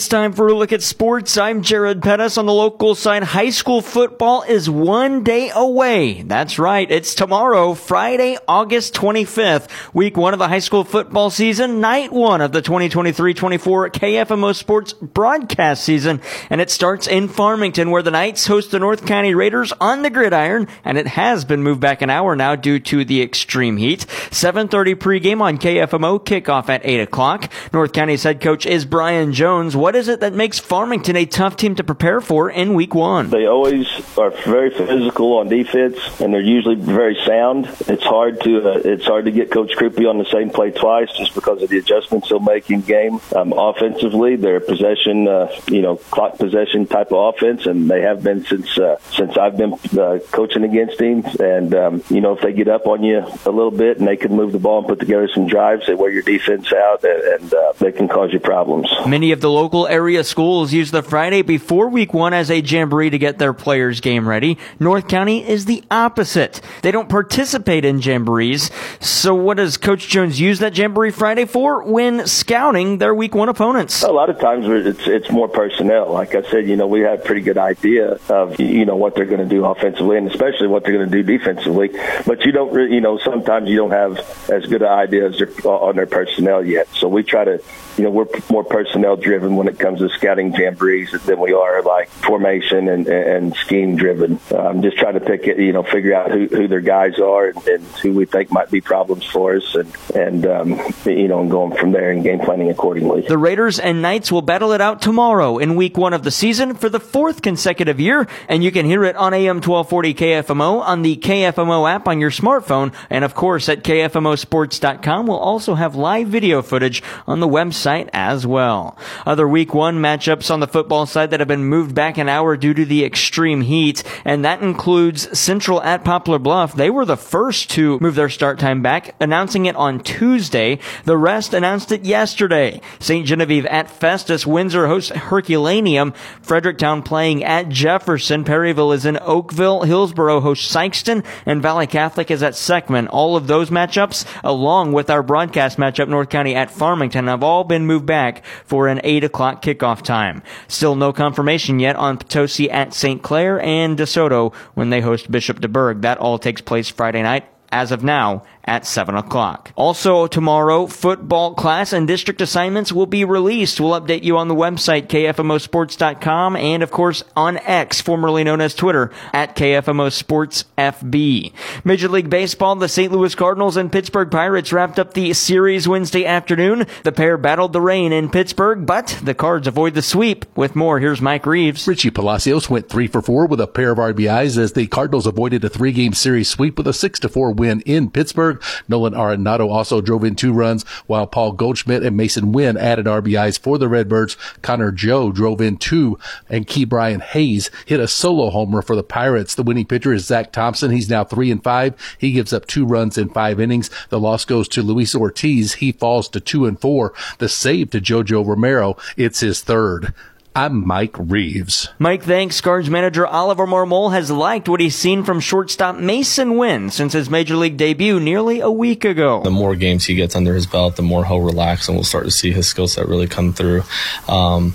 It's time for a look at sports. I'm Jared Pettis on the local side. High school football is one day away. That's right. It's tomorrow, Friday, August 25th, week one of the high school football season, night one of the 2023-24 KFMO sports broadcast season. And it starts in Farmington where the Knights host the North County Raiders on the gridiron. And it has been moved back an hour now due to the extreme heat. 7.30 pregame on KFMO, kickoff at 8 o'clock. North County's head coach is Brian Jones. What what is it that makes Farmington a tough team to prepare for in week one? They always are very physical on defense, and they're usually very sound. It's hard to uh, it's hard to get Coach Krupe on the same play twice just because of the adjustments he'll make in game. Um, offensively, they're a possession, uh, you know, clock possession type of offense, and they have been since uh, since I've been uh, coaching against teams. And um, you know, if they get up on you a little bit and they can move the ball and put together some drives, they wear your defense out, and, and uh, they can cause you problems. Many of the local local area schools use the Friday before week one as a jamboree to get their players game ready. North County is the opposite. They don't participate in jamborees. So what does Coach Jones use that jamboree Friday for? When scouting their week one opponents. A lot of times it's, it's more personnel. Like I said, you know, we have a pretty good idea of, you know, what they're going to do offensively and especially what they're going to do defensively. But you don't, really, you know, sometimes you don't have as good an idea as on their personnel yet. So we try to, you know, we're more personnel driven when comes to scouting jamborees than we are like formation and, and scheme driven. Um, just trying to pick it, you know, figure out who, who their guys are and, and who we think might be problems for us, and and um, you know, and going from there and game planning accordingly. The Raiders and Knights will battle it out tomorrow in Week One of the season for the fourth consecutive year, and you can hear it on AM 1240 KFMO on the KFMO app on your smartphone, and of course at KFMOSports.com. We'll also have live video footage on the website as well. Other Week week one matchups on the football side that have been moved back an hour due to the extreme heat, and that includes Central at Poplar Bluff. They were the first to move their start time back, announcing it on Tuesday. The rest announced it yesterday. St. Genevieve at Festus, Windsor hosts Herculaneum, Fredericktown playing at Jefferson, Perryville is in Oakville, Hillsboro hosts Sykeston, and Valley Catholic is at Seckman. All of those matchups, along with our broadcast matchup North County at Farmington, have all been moved back for an 8 o'clock o'clock kickoff time. Still no confirmation yet on Potosi at St. Clair and DeSoto when they host Bishop DuBourg. That all takes place Friday night as of now at 7 o'clock. Also tomorrow, football class and district assignments will be released. We'll update you on the website, kfmosports.com, and of course on X, formerly known as Twitter, at kfmosportsfb. Major League Baseball, the St. Louis Cardinals and Pittsburgh Pirates wrapped up the series Wednesday afternoon. The pair battled the rain in Pittsburgh, but the Cards avoid the sweep. With more, here's Mike Reeves. Richie Palacios went three for four with a pair of RBIs as the Cardinals avoided a three-game series sweep with a six to four win in Pittsburgh. Nolan Arenado also drove in two runs, while Paul Goldschmidt and Masyn Winn added RBIs for the Redbirds. Connor Joe drove in two, and Ke'Bryan Hayes hit a solo homer for the Pirates. The winning pitcher is Zack Thompson. He's now three and five. He gives up two runs in five innings. The loss goes to Luis Ortiz. He falls to two and four. The save to Jojo Romero. It's his third. I'm Mike Reeves. Mike thanks Cards manager Oliver Marmol has liked what he's seen from shortstop Masyn Winn since his major league debut nearly a week ago. The more games he gets under his belt, the more he'll relax and we'll start to see his skill set really come through. Um,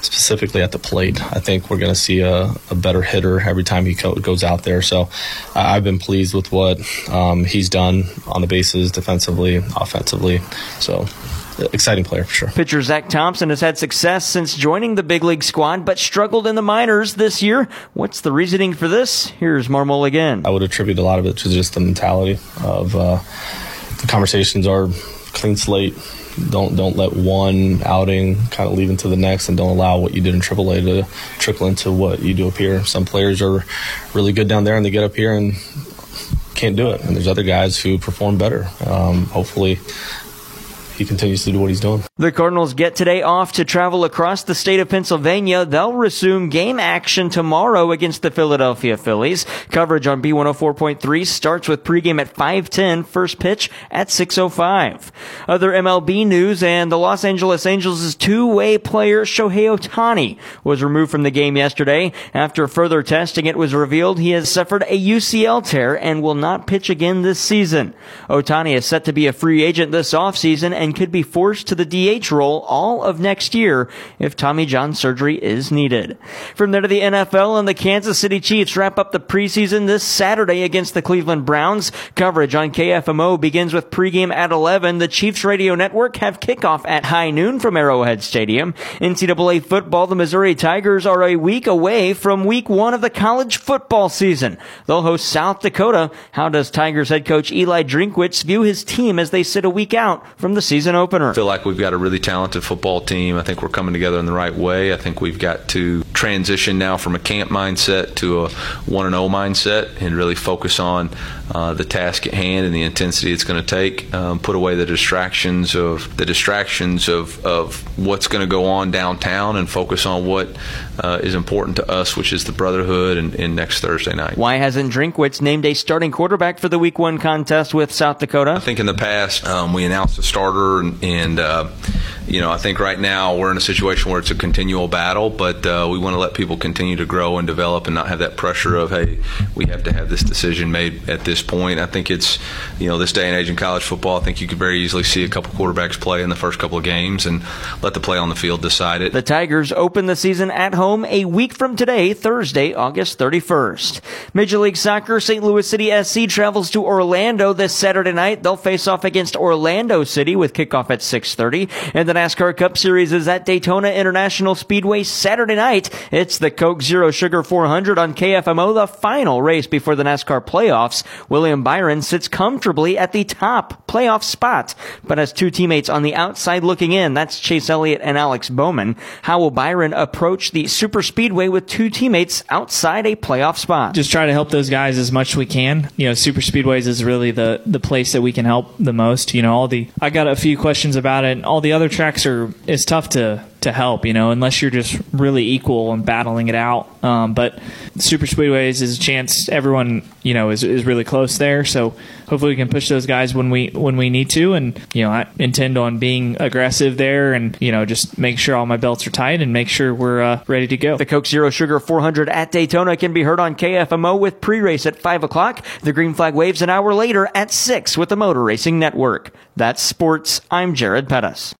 specifically at the plate. I think we're going to see a, a, better hitter every time he co- goes out there. So uh, I've been pleased with what um, he's done on the bases, defensively, offensively. So exciting player for sure. Pitcher Zack Thompson has had success since joining the big league squad, but struggled in the minors this year. What's the reasoning for this? Here's Marmol again. I would attribute a lot of it to just the mentality of uh, the conversations are clean slate. Don't don't let one outing kind of lead into the next, and don't allow what you did in AAA to trickle into what you do up here. Some players are really good down there, and they get up here and can't do it. And there's other guys who perform better. Um, hopefully, he continues to do what he's doing. The Cardinals get today off to travel across the state of Pennsylvania. They'll resume game action tomorrow against the Philadelphia Phillies. Coverage on B104.3 starts with pregame at 5:10, first pitch at 6:05. Other MLB news and the Los Angeles Angels' two-way player Shohei Ohtani was removed from the game yesterday. After further testing, it was revealed he has suffered a UCL tear and will not pitch again this season. Ohtani is set to be a free agent this offseason and could be forced to the DH role all of next year if Tommy John surgery is needed. From there to the NFL and the Kansas City Chiefs wrap up the preseason this Saturday against the Cleveland Browns. Coverage on KFMO begins with pregame at 11. The Chiefs radio network have kickoff at high noon from Arrowhead Stadium. NCAA football, the Missouri Tigers are a week away from week one of the college football season. They'll host South Dakota. How does Tigers head coach Eli Drinkwitz view his team as they sit a week out from the season opener? I feel like we've got a really talented football team. I think we're coming together in the right way. I think we've got to transition now from a camp mindset to a 1 0 mindset and really focus on uh, the task at hand and the intensity it's going to take. Um, put away the distractions of the distractions of, of what's going to go on downtown and focus on what uh, is important to us, which is the brotherhood and, and next Thursday night. Why hasn't Drinkwitz named a starting quarterback for the Week One contest with South Dakota? I think in the past um, we announced a starter and. and uh, you know, I think right now we're in a situation where it's a continual battle, but uh, we want to let people continue to grow and develop and not have that pressure of, hey, we have to have this decision made at this point. I think it's, you know, this day and age in college football, I think you could very easily see a couple quarterbacks play in the first couple of games and let the play on the field decide it. The Tigers open the season at home a week from today, Thursday, August 31st. Major League Soccer, St. Louis City SC travels to Orlando this Saturday night. They'll face off against Orlando City with kickoff at 6:30, and the NASCAR Cup Series is at Daytona International Speedway Saturday night. It's the Coke Zero Sugar 400 on KFMO, the final race before the NASCAR playoffs. William Byron sits comfortably at the top playoff spot, but has two teammates on the outside looking in. That's Chase Elliott and Alex Bowman. How will Byron approach the super speedway with two teammates outside a playoff spot? Just try to help those guys as much as we can. You know, super speedways is really the the place that we can help the most. You know, all the I got a few questions about it. All the other tracks are it's tough to to help, you know, unless you're just really equal and battling it out. Um, but super speedways is a chance everyone, you know, is, is really close there. So hopefully we can push those guys when we when we need to. And you know, I intend on being aggressive there, and you know, just make sure all my belts are tight and make sure we're uh, ready to go. The Coke Zero Sugar 400 at Daytona can be heard on KFMO with pre-race at five o'clock. The green flag waves an hour later at six with the Motor Racing Network. That's sports. I'm Jared Pettis.